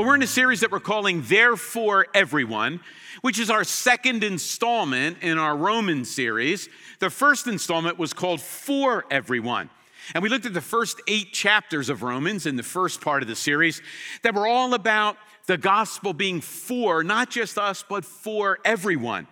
Well, we're in a series that we're calling Therefore Everyone, which is our second installment in our Roman series. The first installment was called For Everyone. And we looked at the first eight chapters of Romans in the first part of the series that were all about the gospel being for not just us, but for everyone.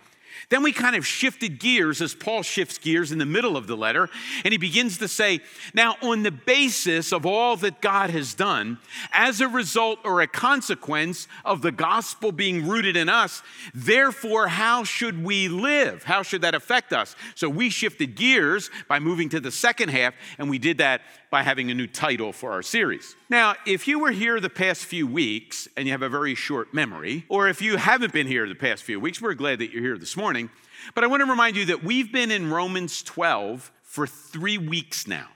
Then we kind of shifted gears as Paul shifts gears in the middle of the letter, and he begins to say, Now, on the basis of all that God has done, as a result or a consequence of the gospel being rooted in us, therefore, how should we live? How should that affect us? So we shifted gears by moving to the second half, and we did that by having a new title for our series. Now, if you were here the past few weeks and you have a very short memory, or if you haven't been here the past few weeks, we're glad that you're here this morning. But I want to remind you that we've been in Romans 12 for three weeks now.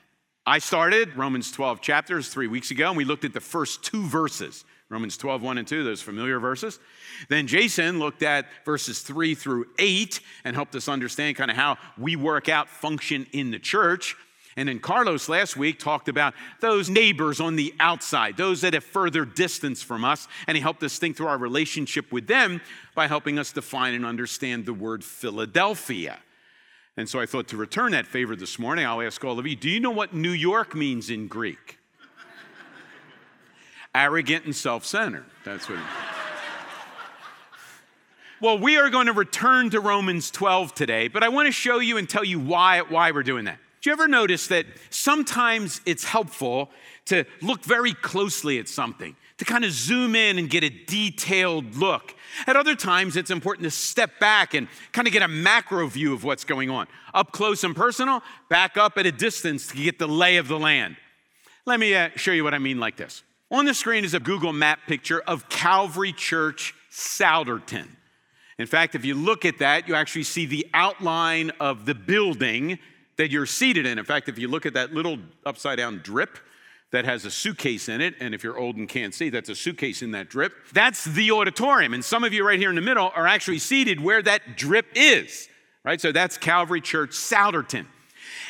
I started Romans 12 chapters three weeks ago, and we looked at the first two verses Romans 12, 1 and 2, those familiar verses. Then Jason looked at verses 3 through 8 and helped us understand kind of how we work out function in the church. And then Carlos last week talked about those neighbors on the outside, those that have further distance from us. And he helped us think through our relationship with them by helping us define and understand the word Philadelphia. And so I thought to return that favor this morning, I'll ask all of you do you know what New York means in Greek? Arrogant and self centered. That's what it means. Well, we are going to return to Romans 12 today, but I want to show you and tell you why, why we're doing that. Do you ever notice that sometimes it's helpful to look very closely at something, to kind of zoom in and get a detailed look? At other times, it's important to step back and kind of get a macro view of what's going on. Up close and personal, back up at a distance to get the lay of the land. Let me uh, show you what I mean like this. On the screen is a Google map picture of Calvary Church, Souderton. In fact, if you look at that, you actually see the outline of the building that you're seated in. In fact, if you look at that little upside down drip that has a suitcase in it, and if you're old and can't see, that's a suitcase in that drip, that's the auditorium. And some of you right here in the middle are actually seated where that drip is, right? So that's Calvary Church, Souderton.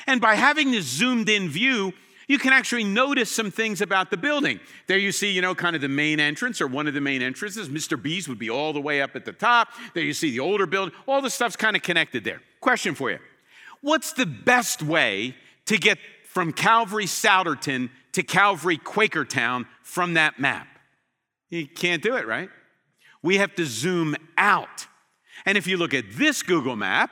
And by having this zoomed in view, you can actually notice some things about the building. There you see, you know, kind of the main entrance or one of the main entrances. Mr. B's would be all the way up at the top. There you see the older building. All the stuff's kind of connected there. Question for you What's the best way to get from Calvary Souderton to Calvary Quakertown from that map? You can't do it, right? We have to zoom out. And if you look at this Google map,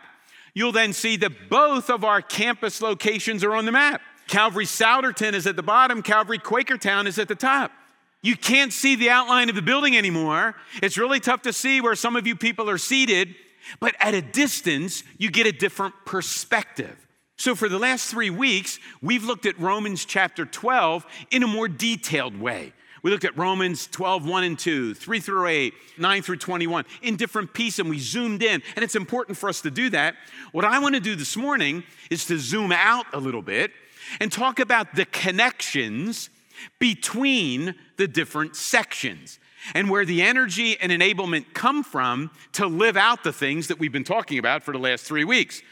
you'll then see that both of our campus locations are on the map. Calvary Souderton is at the bottom, Calvary Quakertown is at the top. You can't see the outline of the building anymore. It's really tough to see where some of you people are seated but at a distance, you get a different perspective. So, for the last three weeks, we've looked at Romans chapter 12 in a more detailed way. We looked at Romans 12, 1 and 2, 3 through 8, 9 through 21 in different pieces, and we zoomed in. And it's important for us to do that. What I want to do this morning is to zoom out a little bit and talk about the connections between the different sections and where the energy and enablement come from to live out the things that we've been talking about for the last three weeks.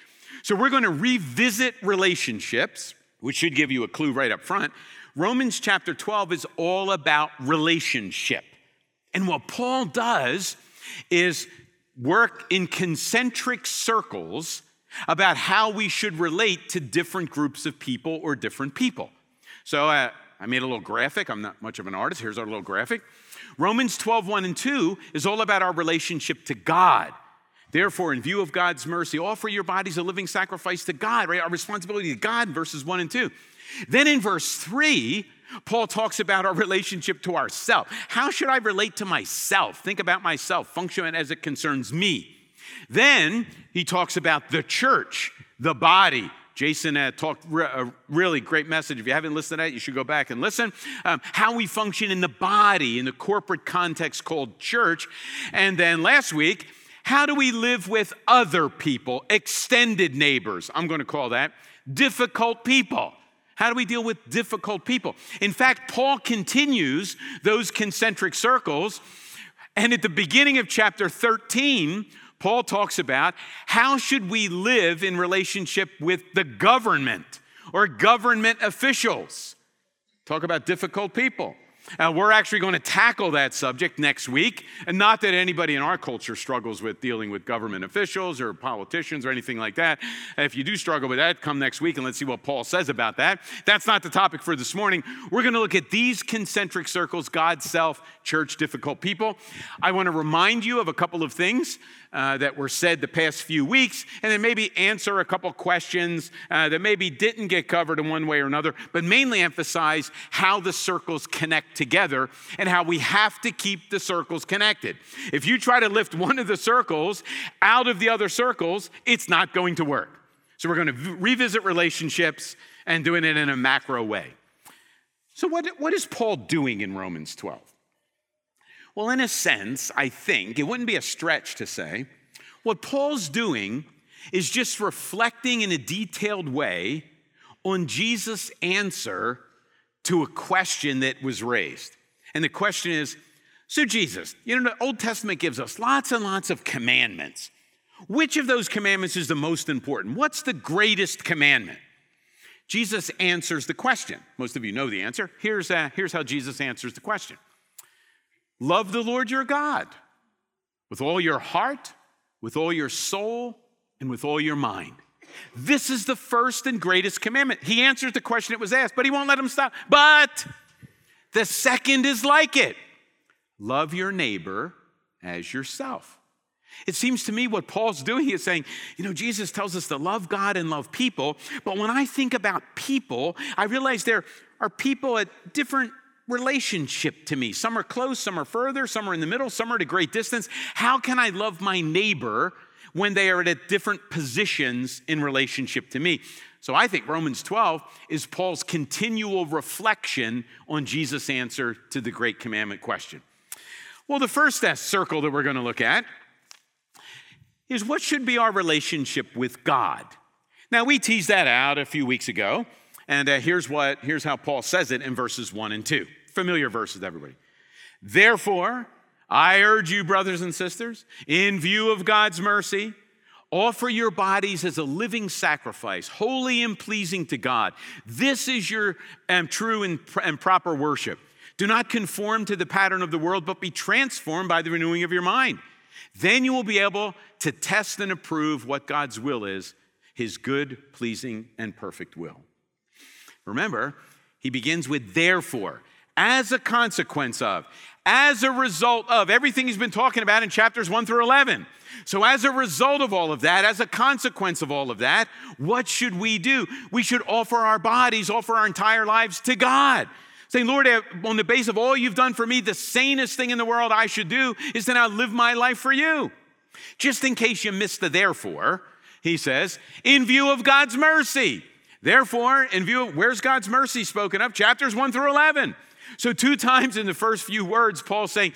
So, we're going to revisit relationships, which should give you a clue right up front. Romans chapter 12 is all about relationship. And what Paul does is work in concentric circles about how we should relate to different groups of people or different people. So, uh, I made a little graphic. I'm not much of an artist. Here's our little graphic. Romans 12, 1 and 2 is all about our relationship to God. Therefore, in view of God's mercy, offer your bodies a living sacrifice to God, right? Our responsibility to God, verses 1 and 2. Then in verse 3, Paul talks about our relationship to ourself. How should I relate to myself? Think about myself, function as it concerns me. Then he talks about the church, the body, Jason uh, talked re- a really great message. If you haven't listened to that, you should go back and listen. Um, how we function in the body, in the corporate context called church. And then last week, how do we live with other people, extended neighbors? I'm going to call that difficult people. How do we deal with difficult people? In fact, Paul continues those concentric circles. And at the beginning of chapter 13, Paul talks about how should we live in relationship with the government or government officials. Talk about difficult people. Uh, we're actually going to tackle that subject next week. And not that anybody in our culture struggles with dealing with government officials or politicians or anything like that. If you do struggle with that, come next week and let's see what Paul says about that. That's not the topic for this morning. We're going to look at these concentric circles God, self, church, difficult people. I want to remind you of a couple of things uh, that were said the past few weeks, and then maybe answer a couple questions uh, that maybe didn't get covered in one way or another, but mainly emphasize how the circles connect together and how we have to keep the circles connected. If you try to lift one of the circles out of the other circles, it's not going to work. So we're going to v- revisit relationships and doing it in a macro way. So, what, what is Paul doing in Romans 12? Well, in a sense, I think it wouldn't be a stretch to say what Paul's doing is just reflecting in a detailed way on Jesus' answer to a question that was raised. And the question is so, Jesus, you know, the Old Testament gives us lots and lots of commandments. Which of those commandments is the most important? What's the greatest commandment? Jesus answers the question. Most of you know the answer. Here's, uh, here's how Jesus answers the question Love the Lord your God with all your heart, with all your soul, and with all your mind. This is the first and greatest commandment. He answers the question that was asked, but he won't let him stop. But the second is like it love your neighbor as yourself. It seems to me what Paul's doing is saying, you know, Jesus tells us to love God and love people. But when I think about people, I realize there are people at different relationship to me. Some are close, some are further, some are in the middle, some are at a great distance. How can I love my neighbor when they are at different positions in relationship to me? So I think Romans 12 is Paul's continual reflection on Jesus' answer to the great commandment question. Well, the first circle that we're going to look at is what should be our relationship with God? Now, we teased that out a few weeks ago, and uh, here's, what, here's how Paul says it in verses 1 and 2 familiar verses, everybody. Therefore, I urge you, brothers and sisters, in view of God's mercy, offer your bodies as a living sacrifice, holy and pleasing to God. This is your um, true and, and proper worship. Do not conform to the pattern of the world, but be transformed by the renewing of your mind. Then you will be able to test and approve what God's will is, his good, pleasing, and perfect will. Remember, he begins with therefore as a consequence of, as a result of everything he's been talking about in chapters 1 through 11. So, as a result of all of that, as a consequence of all of that, what should we do? We should offer our bodies, offer our entire lives to God. Saying, Lord, eh, on the base of all you've done for me, the sanest thing in the world I should do is to now live my life for you. Just in case you missed the therefore, he says, in view of God's mercy. Therefore, in view of where's God's mercy spoken of? Chapters 1 through 11. So, two times in the first few words, Paul's saying,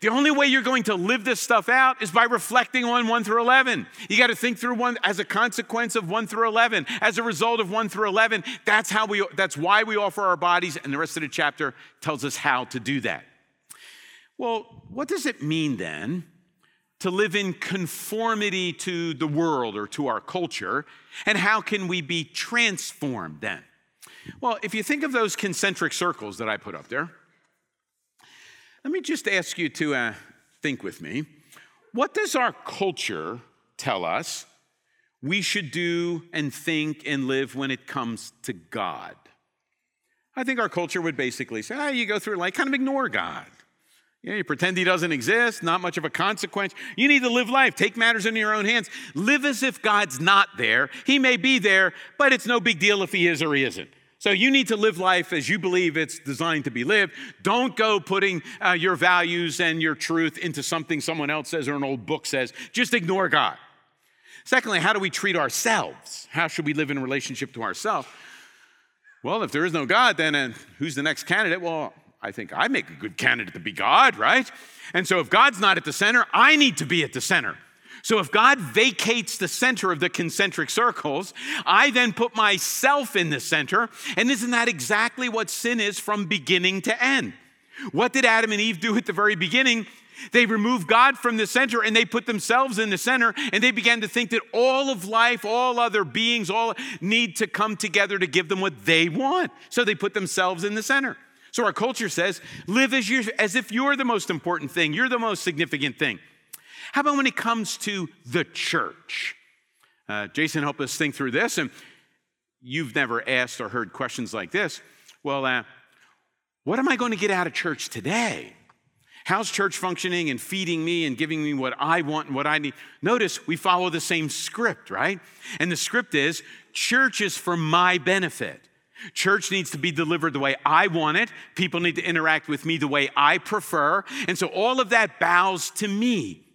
the only way you're going to live this stuff out is by reflecting on 1 through 11. You got to think through one as a consequence of 1 through 11. As a result of 1 through 11, that's how we that's why we offer our bodies and the rest of the chapter tells us how to do that. Well, what does it mean then to live in conformity to the world or to our culture? And how can we be transformed then? Well, if you think of those concentric circles that I put up there, let me just ask you to uh, think with me. What does our culture tell us we should do and think and live when it comes to God? I think our culture would basically say, oh, you go through life, kind of ignore God. You, know, you pretend he doesn't exist, not much of a consequence. You need to live life, take matters into your own hands. Live as if God's not there. He may be there, but it's no big deal if he is or he isn't. So you need to live life as you believe it's designed to be lived. Don't go putting uh, your values and your truth into something someone else says or an old book says. Just ignore God. Secondly, how do we treat ourselves? How should we live in relationship to ourselves? Well, if there is no God, then uh, who's the next candidate? Well, I think I make a good candidate to be God, right? And so if God's not at the center, I need to be at the center. So if God vacates the center of the concentric circles, I then put myself in the center. And isn't that exactly what sin is from beginning to end? What did Adam and Eve do at the very beginning? They removed God from the center and they put themselves in the center and they began to think that all of life, all other beings, all need to come together to give them what they want. So they put themselves in the center. So our culture says, live as, you, as if you're the most important thing, you're the most significant thing. How about when it comes to the church? Uh, Jason helped us think through this, and you've never asked or heard questions like this. Well, uh, what am I going to get out of church today? How's church functioning and feeding me and giving me what I want and what I need? Notice we follow the same script, right? And the script is church is for my benefit. Church needs to be delivered the way I want it. People need to interact with me the way I prefer. And so all of that bows to me.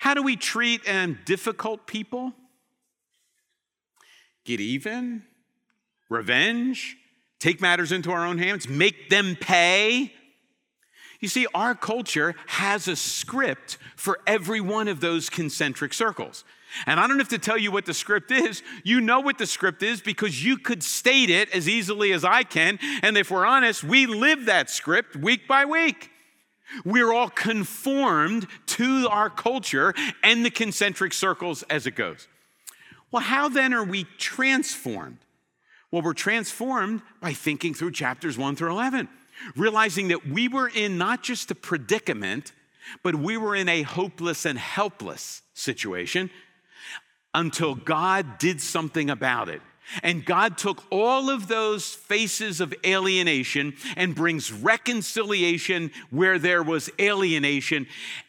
How do we treat um, difficult people? Get even? Revenge? Take matters into our own hands? Make them pay? You see, our culture has a script for every one of those concentric circles. And I don't have to tell you what the script is. You know what the script is because you could state it as easily as I can. And if we're honest, we live that script week by week. We're all conformed to our culture and the concentric circles as it goes. Well, how then are we transformed? Well, we're transformed by thinking through chapters 1 through 11 realizing that we were in not just a predicament, but we were in a hopeless and helpless situation until God did something about it. And God took all of those faces of alienation and brings reconciliation where there was alienation.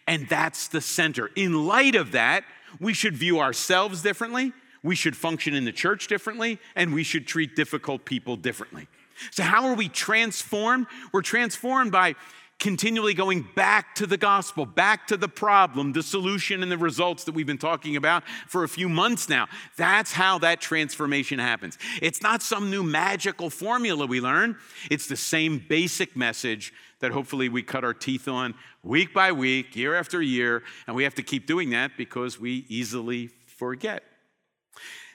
And that's the center. In light of that, we should view ourselves differently, we should function in the church differently, and we should treat difficult people differently. So, how are we transformed? We're transformed by continually going back to the gospel, back to the problem, the solution, and the results that we've been talking about for a few months now. That's how that transformation happens. It's not some new magical formula we learn, it's the same basic message that hopefully we cut our teeth on week by week, year after year, and we have to keep doing that because we easily forget.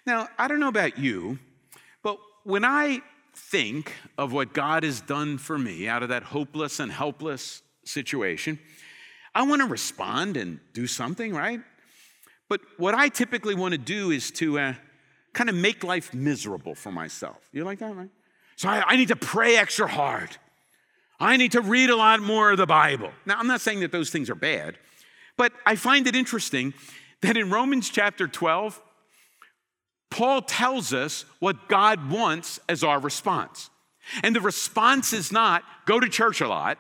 Now, I don't know about you, but when I think of what God has done for me out of that hopeless and helpless situation, I want to respond and do something, right? But what I typically want to do is to uh, kind of make life miserable for myself. You like that, right? So I, I need to pray extra hard. I need to read a lot more of the Bible. Now, I'm not saying that those things are bad, but I find it interesting that in Romans chapter 12, Paul tells us what God wants as our response. And the response is not go to church a lot.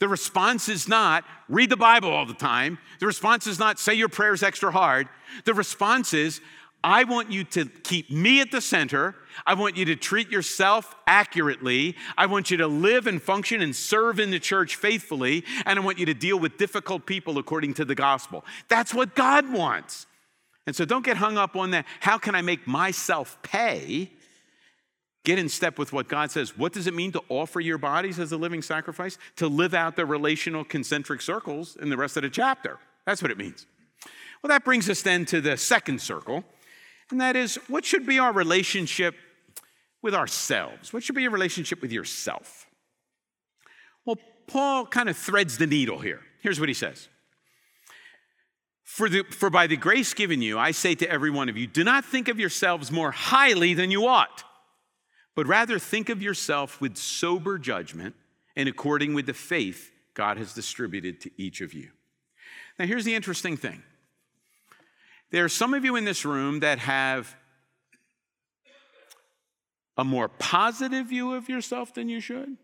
The response is not read the Bible all the time. The response is not say your prayers extra hard. The response is I want you to keep me at the center. I want you to treat yourself accurately. I want you to live and function and serve in the church faithfully. And I want you to deal with difficult people according to the gospel. That's what God wants. And so don't get hung up on that. How can I make myself pay? Get in step with what God says. What does it mean to offer your bodies as a living sacrifice? To live out the relational concentric circles in the rest of the chapter. That's what it means. Well, that brings us then to the second circle, and that is what should be our relationship with ourselves? What should be your relationship with yourself? Well, Paul kind of threads the needle here. Here's what he says for, the, for by the grace given you, I say to every one of you, do not think of yourselves more highly than you ought, but rather think of yourself with sober judgment and according with the faith God has distributed to each of you. Now, here's the interesting thing there are some of you in this room that have a more positive view of yourself than you should.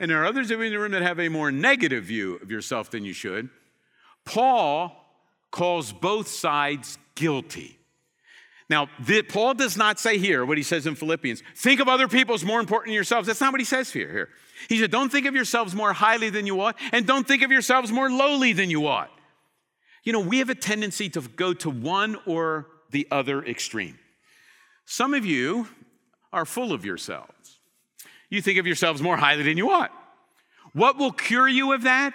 And there are others of you in the room that have a more negative view of yourself than you should. Paul calls both sides guilty. Now, the, Paul does not say here what he says in Philippians think of other people as more important than yourselves. That's not what he says here. here. He said, don't think of yourselves more highly than you ought, and don't think of yourselves more lowly than you ought. You know, we have a tendency to go to one or the other extreme. Some of you are full of yourselves. You think of yourselves more highly than you ought. What will cure you of that?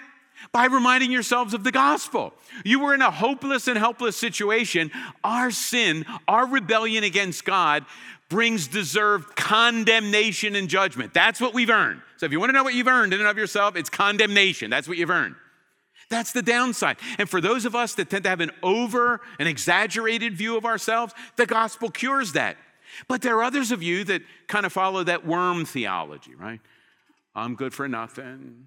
By reminding yourselves of the gospel. You were in a hopeless and helpless situation. Our sin, our rebellion against God, brings deserved condemnation and judgment. That's what we've earned. So if you want to know what you've earned in and of yourself, it's condemnation. That's what you've earned. That's the downside. And for those of us that tend to have an over, an exaggerated view of ourselves, the gospel cures that. But there are others of you that kind of follow that worm theology, right? I'm good for nothing.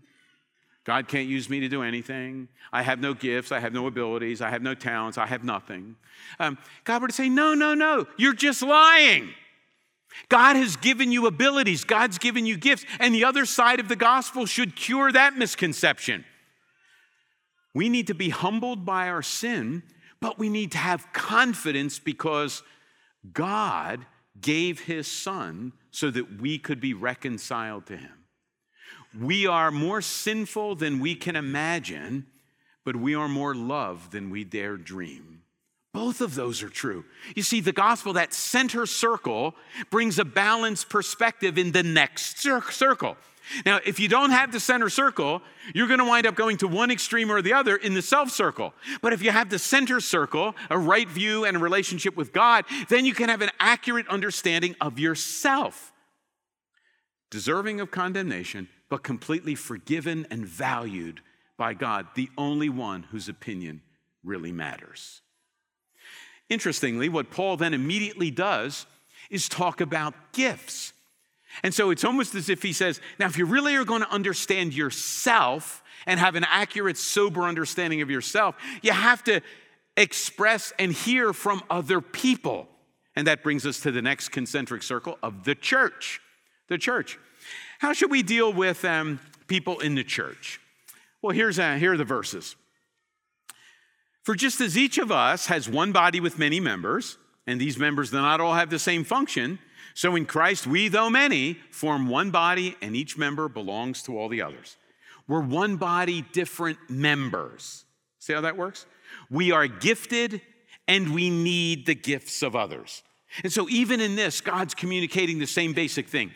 God can't use me to do anything. I have no gifts. I have no abilities. I have no talents. I have nothing. Um, God would say, No, no, no. You're just lying. God has given you abilities, God's given you gifts, and the other side of the gospel should cure that misconception. We need to be humbled by our sin, but we need to have confidence because God gave his son so that we could be reconciled to him. We are more sinful than we can imagine, but we are more loved than we dare dream. Both of those are true. You see, the gospel, that center circle, brings a balanced perspective in the next circle. Now, if you don't have the center circle, you're going to wind up going to one extreme or the other in the self circle. But if you have the center circle, a right view and a relationship with God, then you can have an accurate understanding of yourself. Deserving of condemnation, but completely forgiven and valued by God, the only one whose opinion really matters. Interestingly, what Paul then immediately does is talk about gifts. And so it's almost as if he says, now, if you really are going to understand yourself and have an accurate, sober understanding of yourself, you have to express and hear from other people. And that brings us to the next concentric circle of the church. The church. How should we deal with um, people in the church? Well, here's, uh, here are the verses. For just as each of us has one body with many members, and these members do not all have the same function, so in Christ we, though many, form one body, and each member belongs to all the others. We're one body, different members. See how that works? We are gifted and we need the gifts of others. And so, even in this, God's communicating the same basic thing.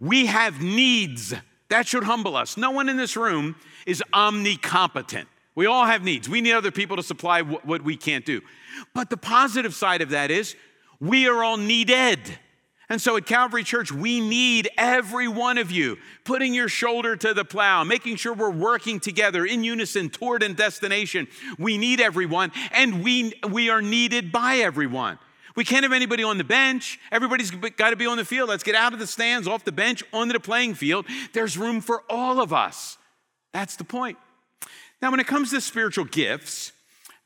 We have needs. That should humble us. No one in this room is omnicompetent. We all have needs. We need other people to supply what we can't do. But the positive side of that is we are all needed. And so at Calvary Church, we need every one of you putting your shoulder to the plow, making sure we're working together in unison toward a destination. We need everyone, and we, we are needed by everyone. We can't have anybody on the bench. Everybody's got to be on the field. Let's get out of the stands, off the bench, onto the playing field. There's room for all of us. That's the point. Now, when it comes to spiritual gifts,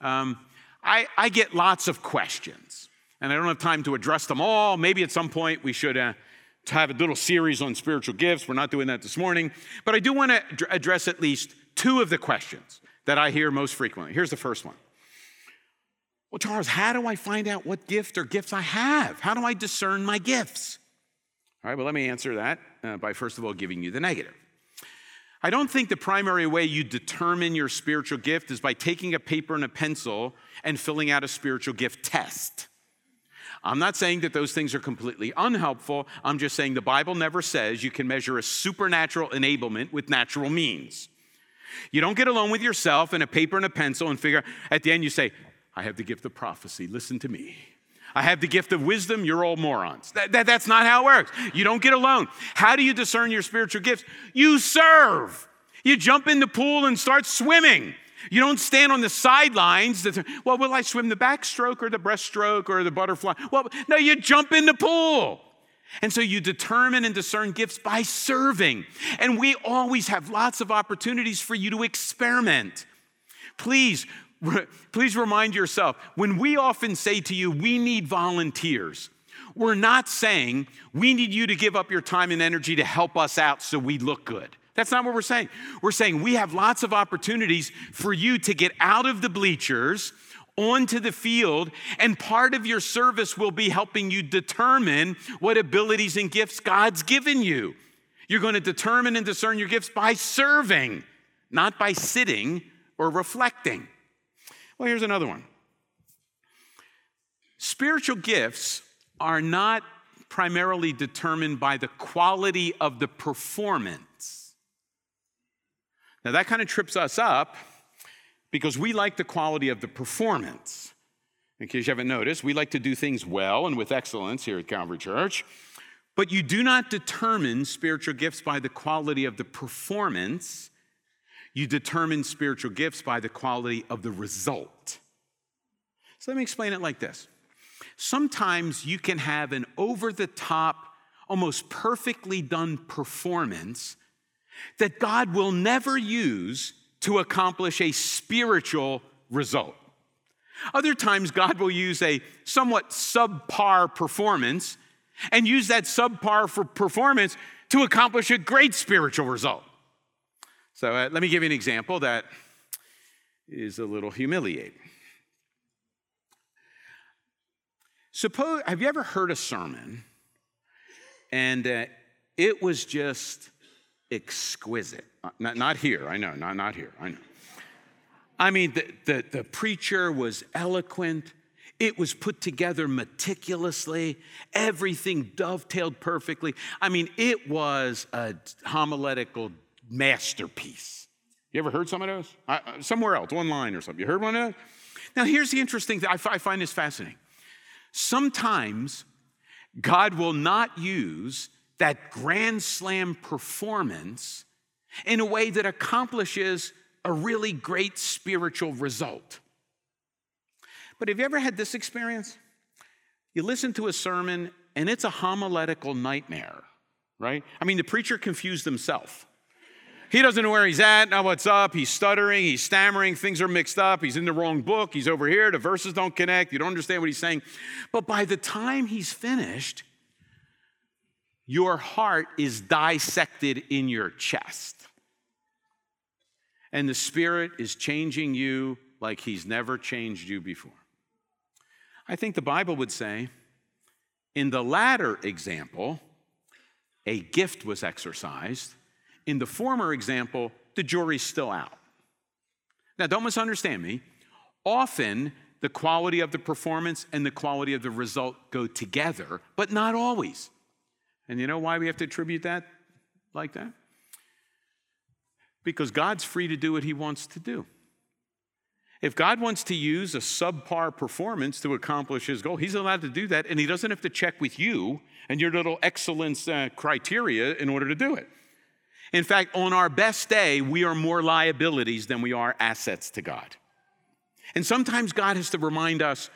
um, I, I, get lots of questions, and I don't have time to address them all. Maybe at some point we should uh, have a little series on spiritual gifts. We're not doing that this morning, but I do want to address at least two of the questions that I hear most frequently. Here's the first one. Well, Charles, how do I find out what gift or gifts I have? How do I discern my gifts? All right, well, let me answer that uh, by first of all giving you the negative. I don't think the primary way you determine your spiritual gift is by taking a paper and a pencil and filling out a spiritual gift test. I'm not saying that those things are completely unhelpful. I'm just saying the Bible never says you can measure a supernatural enablement with natural means. You don't get alone with yourself and a paper and a pencil and figure, at the end, you say, I have the gift of prophecy. Listen to me. I have the gift of wisdom, you're all morons. That, that, that's not how it works. You don't get alone. How do you discern your spiritual gifts? You serve. You jump in the pool and start swimming. You don't stand on the sidelines. That, well, will I swim the backstroke or the breaststroke or the butterfly? Well, no, you jump in the pool. And so you determine and discern gifts by serving. And we always have lots of opportunities for you to experiment. Please please remind yourself when we often say to you, we need volunteers, we're not saying we need you to give up your time and energy to help us out so we look good. That's not what we're saying. We're saying we have lots of opportunities for you to get out of the bleachers onto the field, and part of your service will be helping you determine what abilities and gifts God's given you. You're going to determine and discern your gifts by serving, not by sitting or reflecting. Well, here's another one spiritual gifts are not primarily determined by the quality of the performance. Now, that kind of trips us up because we like the quality of the performance. In case you haven't noticed, we like to do things well and with excellence here at Calvary Church. But you do not determine spiritual gifts by the quality of the performance. You determine spiritual gifts by the quality of the result. So let me explain it like this. Sometimes you can have an over the top, almost perfectly done performance, that God will never use to accomplish a spiritual result. Other times, God will use a somewhat subpar performance and use that subpar for performance to accomplish a great spiritual result. So, uh, let me give you an example that is a little humiliating. Suppose, have you ever heard a sermon and uh, it was just exquisite? Uh, not, not here, I know, not, not here, I know. I mean, the, the, the preacher was eloquent. It was put together meticulously. Everything dovetailed perfectly. I mean, it was a homiletical masterpiece. You ever heard some of those? Uh, somewhere else, one line or something. You heard one of those? Now, here's the interesting thing. I, I find this fascinating. Sometimes God will not use that grand slam performance in a way that accomplishes a really great spiritual result. But have you ever had this experience? You listen to a sermon and it's a homiletical nightmare, right? I mean, the preacher confused himself. He doesn't know where he's at, now what's up. He's stuttering, he's stammering, things are mixed up. He's in the wrong book, he's over here, the verses don't connect, you don't understand what he's saying. But by the time he's finished, your heart is dissected in your chest. And the Spirit is changing you like He's never changed you before. I think the Bible would say, in the latter example, a gift was exercised in the former example, the jury's still out. Now, don't misunderstand me. Often, the quality of the performance and the quality of the result go together, but not always. And you know why we have to attribute that like that? Because God's free to do what He wants to do. If God wants to use a subpar performance to accomplish His goal, He's allowed to do that, and He doesn't have to check with you and your little excellence uh, criteria in order to do it. In fact, on our best day, we are more liabilities than we are assets to God. And sometimes God has to remind us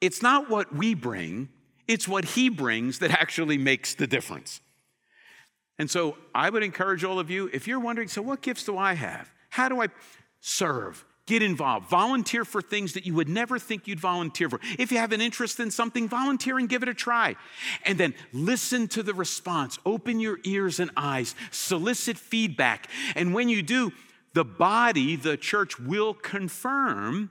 it's not what we bring, it's what He brings that actually makes the difference. And so I would encourage all of you if you're wondering, so what gifts do I have? How do I serve? Get involved. Volunteer for things that you would never think you'd volunteer for. If you have an interest in something, volunteer and give it a try. And then listen to the response. Open your ears and eyes. Solicit feedback. And when you do, the body, the church, will confirm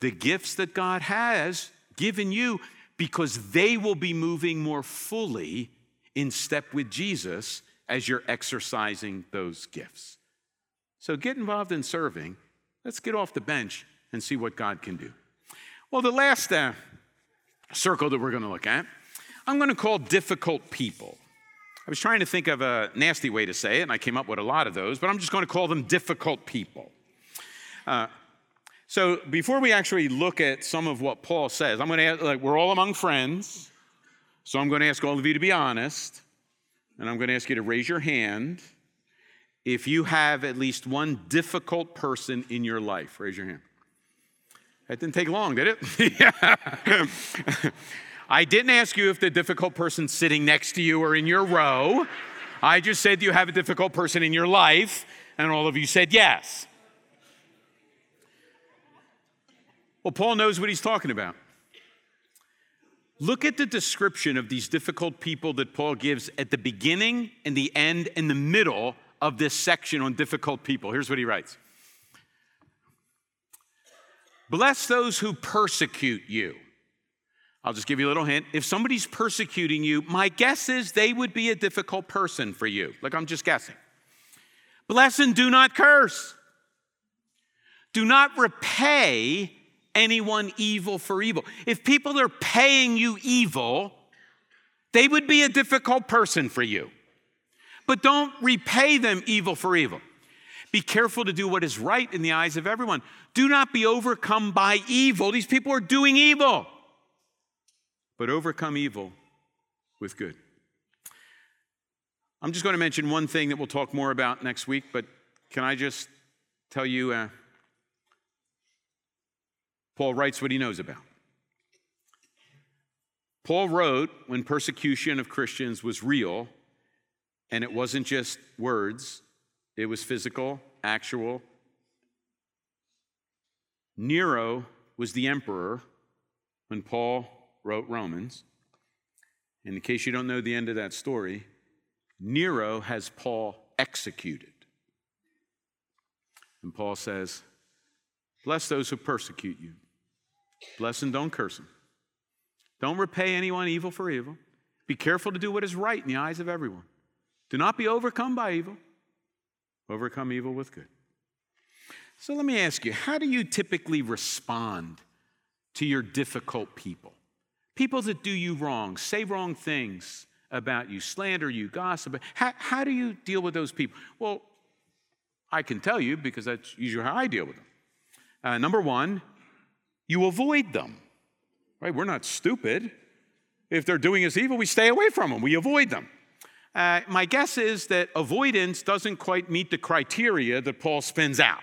the gifts that God has given you because they will be moving more fully in step with Jesus as you're exercising those gifts. So get involved in serving Let's get off the bench and see what God can do. Well, the last uh, circle that we're going to look at, I'm going to call difficult people. I was trying to think of a nasty way to say it, and I came up with a lot of those, but I'm just going to call them difficult people. Uh, so before we actually look at some of what Paul says, I'm going to ask, like, we're all among friends, so I'm going to ask all of you to be honest, and I'm going to ask you to raise your hand if you have at least one difficult person in your life. Raise your hand. That didn't take long, did it? I didn't ask you if the difficult person sitting next to you or in your row. I just said you have a difficult person in your life, and all of you said yes. Well, Paul knows what he's talking about. Look at the description of these difficult people that Paul gives at the beginning and the end and the middle of this section on difficult people. Here's what he writes Bless those who persecute you. I'll just give you a little hint. If somebody's persecuting you, my guess is they would be a difficult person for you. Like I'm just guessing. Bless and do not curse. Do not repay anyone evil for evil. If people are paying you evil, they would be a difficult person for you but don't repay them evil for evil. Be careful to do what is right in the eyes of everyone. Do not be overcome by evil. These people are doing evil, but overcome evil with good. I'm just going to mention one thing that we'll talk more about next week, but can I just tell you? Uh, Paul writes what he knows about. Paul wrote when persecution of Christians was real and it wasn't just words, it was physical, actual. Nero was the emperor when Paul wrote Romans. In case you don't know the end of that story, Nero has Paul executed. And Paul says, Bless those who persecute you. Bless and don't curse them. Don't repay anyone evil for evil. Be careful to do what is right in the eyes of everyone. Do not be overcome by evil. Overcome evil with good. So let me ask you how do you typically respond to your difficult people? People that do you wrong, say wrong things about you, slander you, gossip. How, how do you deal with those people? Well, I can tell you because that's usually how I deal with them. Uh, number one, you avoid them. Right? We're not stupid. If they're doing us evil, we stay away from them. We avoid them. Uh, my guess is that avoidance doesn't quite meet the criteria that Paul spins out.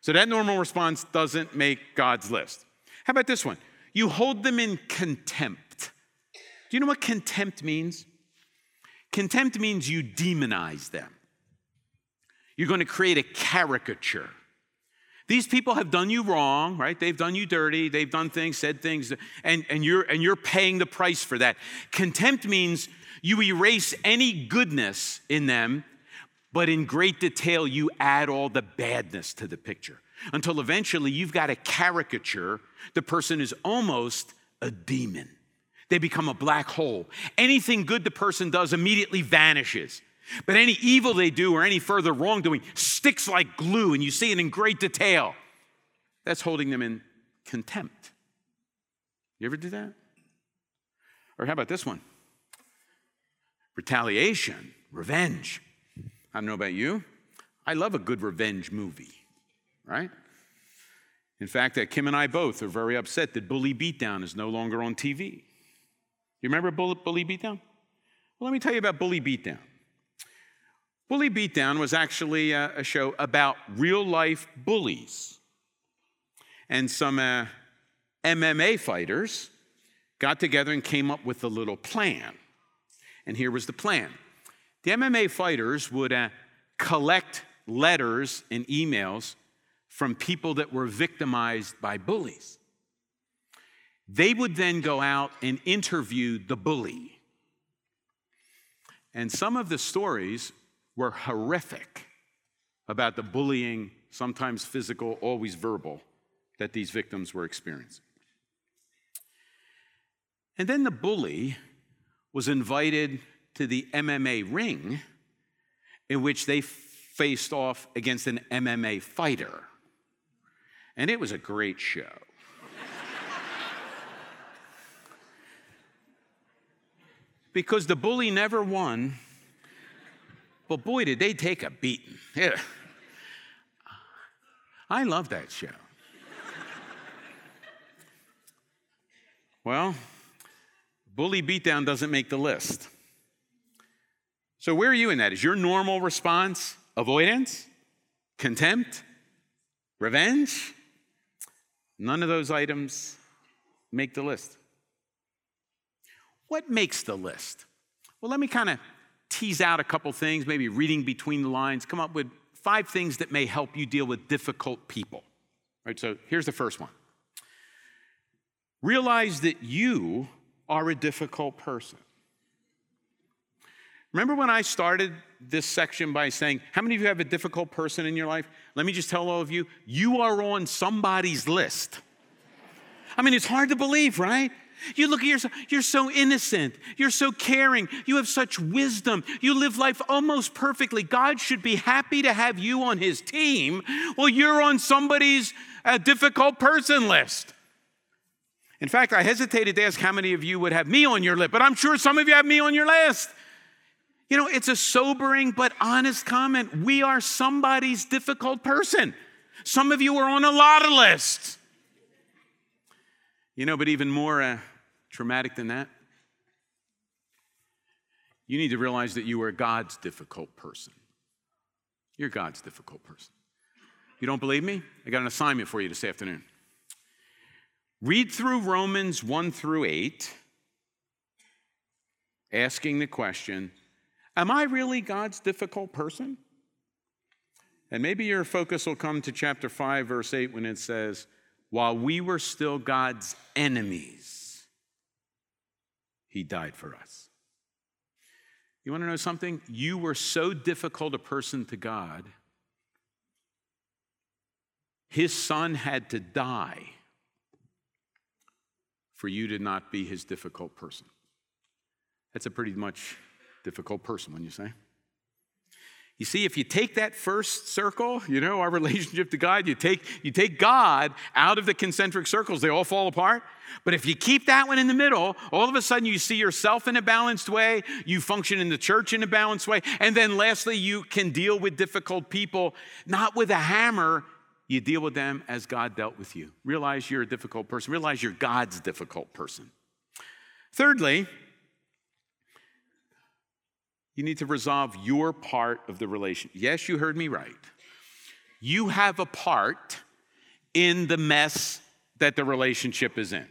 So that normal response doesn't make God's list. How about this one? You hold them in contempt. Do you know what contempt means? Contempt means you demonize them. You're going to create a caricature. These people have done you wrong, right? They've done you dirty. They've done things, said things, and, and, you're, and you're paying the price for that. Contempt means you erase any goodness in them, but in great detail, you add all the badness to the picture until eventually you've got a caricature. The person is almost a demon. They become a black hole. Anything good the person does immediately vanishes. But any evil they do or any further wrongdoing sticks like glue, and you see it in great detail. That's holding them in contempt. You ever do that? Or how about this one? Retaliation, revenge. I don't know about you. I love a good revenge movie, right? In fact, Kim and I both are very upset that Bully Beatdown is no longer on TV. You remember Bully Beatdown? Well, let me tell you about Bully Beatdown. Bully Beatdown was actually a, a show about real life bullies. And some uh, MMA fighters got together and came up with a little plan. And here was the plan the MMA fighters would uh, collect letters and emails from people that were victimized by bullies. They would then go out and interview the bully. And some of the stories were horrific about the bullying, sometimes physical, always verbal, that these victims were experiencing. And then the bully was invited to the MMA ring in which they faced off against an MMA fighter. And it was a great show. because the bully never won but boy, did they take a beating. Yeah. I love that show. well, bully beatdown doesn't make the list. So, where are you in that? Is your normal response avoidance, contempt, revenge? None of those items make the list. What makes the list? Well, let me kind of tease out a couple things, maybe reading between the lines, come up with five things that may help you deal with difficult people. All right, so here's the first one. Realize that you are a difficult person. Remember when I started this section by saying, How many of you have a difficult person in your life? Let me just tell all of you, you are on somebody's list. I mean, it's hard to believe, right? You look at yourself, you're so innocent, you're so caring, you have such wisdom, you live life almost perfectly. God should be happy to have you on his team. Well, you're on somebody's uh, difficult person list. In fact, I hesitated to ask how many of you would have me on your list, but I'm sure some of you have me on your list. You know, it's a sobering but honest comment. We are somebody's difficult person. Some of you are on a lot of lists. You know, but even more uh, traumatic than that, you need to realize that you are God's difficult person. You're God's difficult person. You don't believe me? I got an assignment for you this afternoon. Read through Romans 1 through 8, asking the question Am I really God's difficult person? And maybe your focus will come to chapter 5, verse 8, when it says, While we were still God's enemies, he died for us. You want to know something? You were so difficult a person to God, his son had to die for you to not be his difficult person. That's a pretty much difficult person, when you say. You see, if you take that first circle, you know, our relationship to God, you take, you take God out of the concentric circles, they all fall apart. But if you keep that one in the middle, all of a sudden you see yourself in a balanced way, you function in the church in a balanced way, and then lastly, you can deal with difficult people, not with a hammer, you deal with them as God dealt with you. Realize you're a difficult person, realize you're God's difficult person. Thirdly, you need to resolve your part of the relation. Yes, you heard me right. You have a part in the mess that the relationship is in.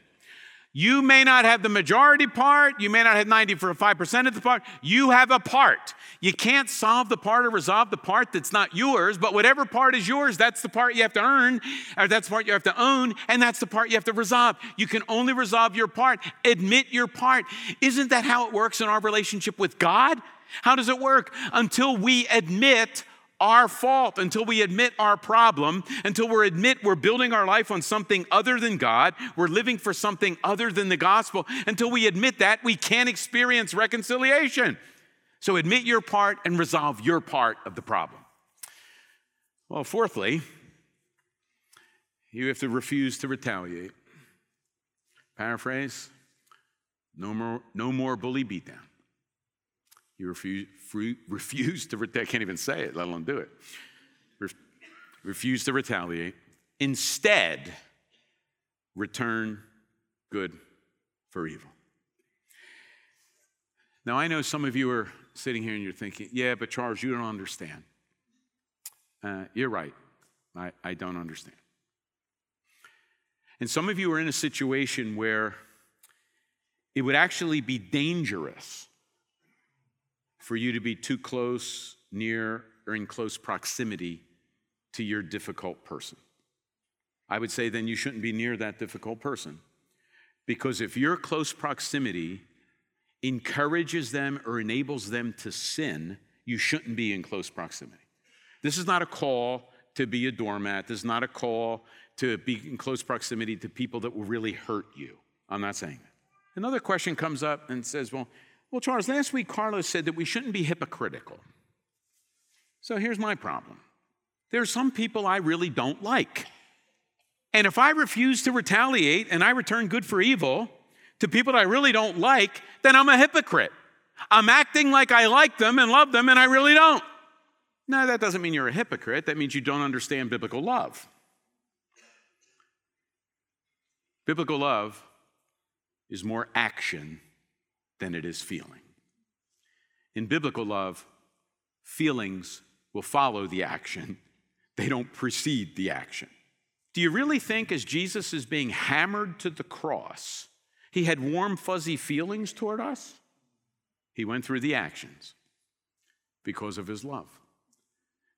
You may not have the majority part, you may not have 95% of the part, you have a part. You can't solve the part or resolve the part that's not yours, but whatever part is yours, that's the part you have to earn, or that's the part you have to own, and that's the part you have to resolve. You can only resolve your part, admit your part. Isn't that how it works in our relationship with God? How does it work? Until we admit our fault, until we admit our problem, until we admit we're building our life on something other than God, we're living for something other than the gospel, until we admit that, we can't experience reconciliation. So admit your part and resolve your part of the problem. Well, fourthly, you have to refuse to retaliate. Paraphrase no more, no more bully beatdown. You refuse, refuse to, I can't even say it, let alone do it. refuse to retaliate. Instead, return good for evil. Now, I know some of you are sitting here and you're thinking, yeah, but Charles, you don't understand. Uh, you're right. I, I don't understand. And some of you are in a situation where it would actually be dangerous for you to be too close, near, or in close proximity to your difficult person. I would say then you shouldn't be near that difficult person. Because if your close proximity encourages them or enables them to sin, you shouldn't be in close proximity. This is not a call to be a doormat. This is not a call to be in close proximity to people that will really hurt you. I'm not saying that. Another question comes up and says, well, well, Charles, last week Carlos said that we shouldn't be hypocritical. So here's my problem there are some people I really don't like. And if I refuse to retaliate and I return good for evil to people that I really don't like, then I'm a hypocrite. I'm acting like I like them and love them, and I really don't. No, that doesn't mean you're a hypocrite. That means you don't understand biblical love. Biblical love is more action than it is feeling. In biblical love, feelings will follow the action, they don't precede the action. Do you really think, as Jesus is being hammered to the cross, he had warm, fuzzy feelings toward us? He went through the actions because of his love.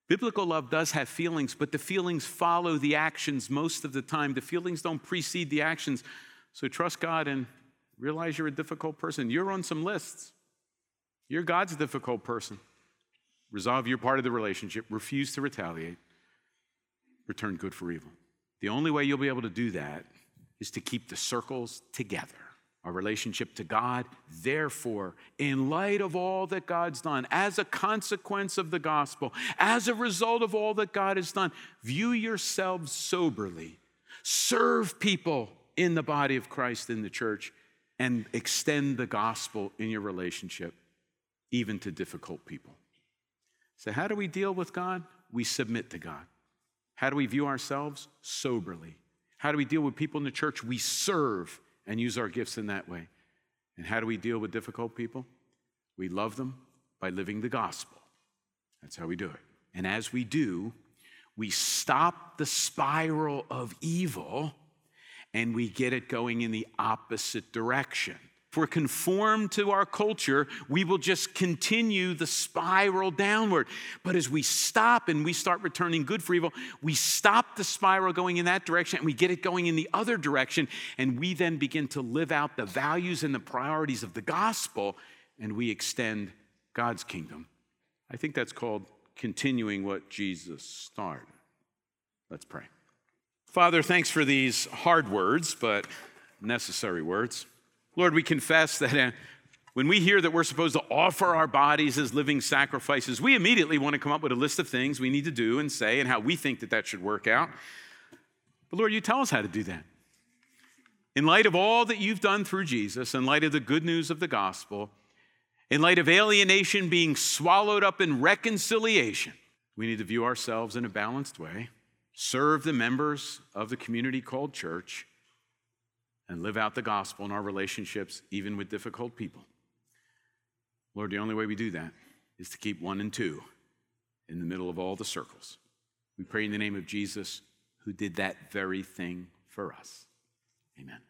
Biblical love does have feelings, but the feelings follow the actions most of the time. The feelings don't precede the actions. So trust God and Realize you're a difficult person. You're on some lists. You're God's difficult person. Resolve your part of the relationship. Refuse to retaliate. Return good for evil. The only way you'll be able to do that is to keep the circles together. Our relationship to God, therefore, in light of all that God's done, as a consequence of the gospel, as a result of all that God has done, view yourselves soberly. Serve people in the body of Christ in the church and extend the gospel in your relationship, even to difficult people. So, how do we deal with God? We submit to God. How do we view ourselves? Soberly. How do we deal with people in the church? We serve and use our gifts in that way. And how do we deal with difficult people? We love them by living the gospel. That's how we do it. And as we do, we stop the spiral of evil and we get it going in the opposite direction. If we're conformed to our culture, we will just continue the spiral downward. But as we stop and we start returning good for evil, we stop the spiral going in that direction and we get it going in the other direction. And we then begin to live out the values and the priorities of the gospel and we extend God's kingdom. I think that's called continuing what Jesus started. Let's pray. Father, thanks for these hard words, but necessary words. Lord, we confess that uh, when we hear that we're supposed to offer our bodies as living sacrifices, we immediately want to come up with a list of things we need to do and say and how we think that that should work out. But Lord, you tell us how to do that. In light of all that you've done through Jesus, in light of the good news of the gospel, in light of alienation being swallowed up in reconciliation, we need to view ourselves in a balanced way, serve the members of the community called church, and live out the gospel in our relationships, even with difficult people. Lord, the only way we do that is to keep one and two in the middle of all the circles. We pray in the name of Jesus, who did that very thing for us. Amen.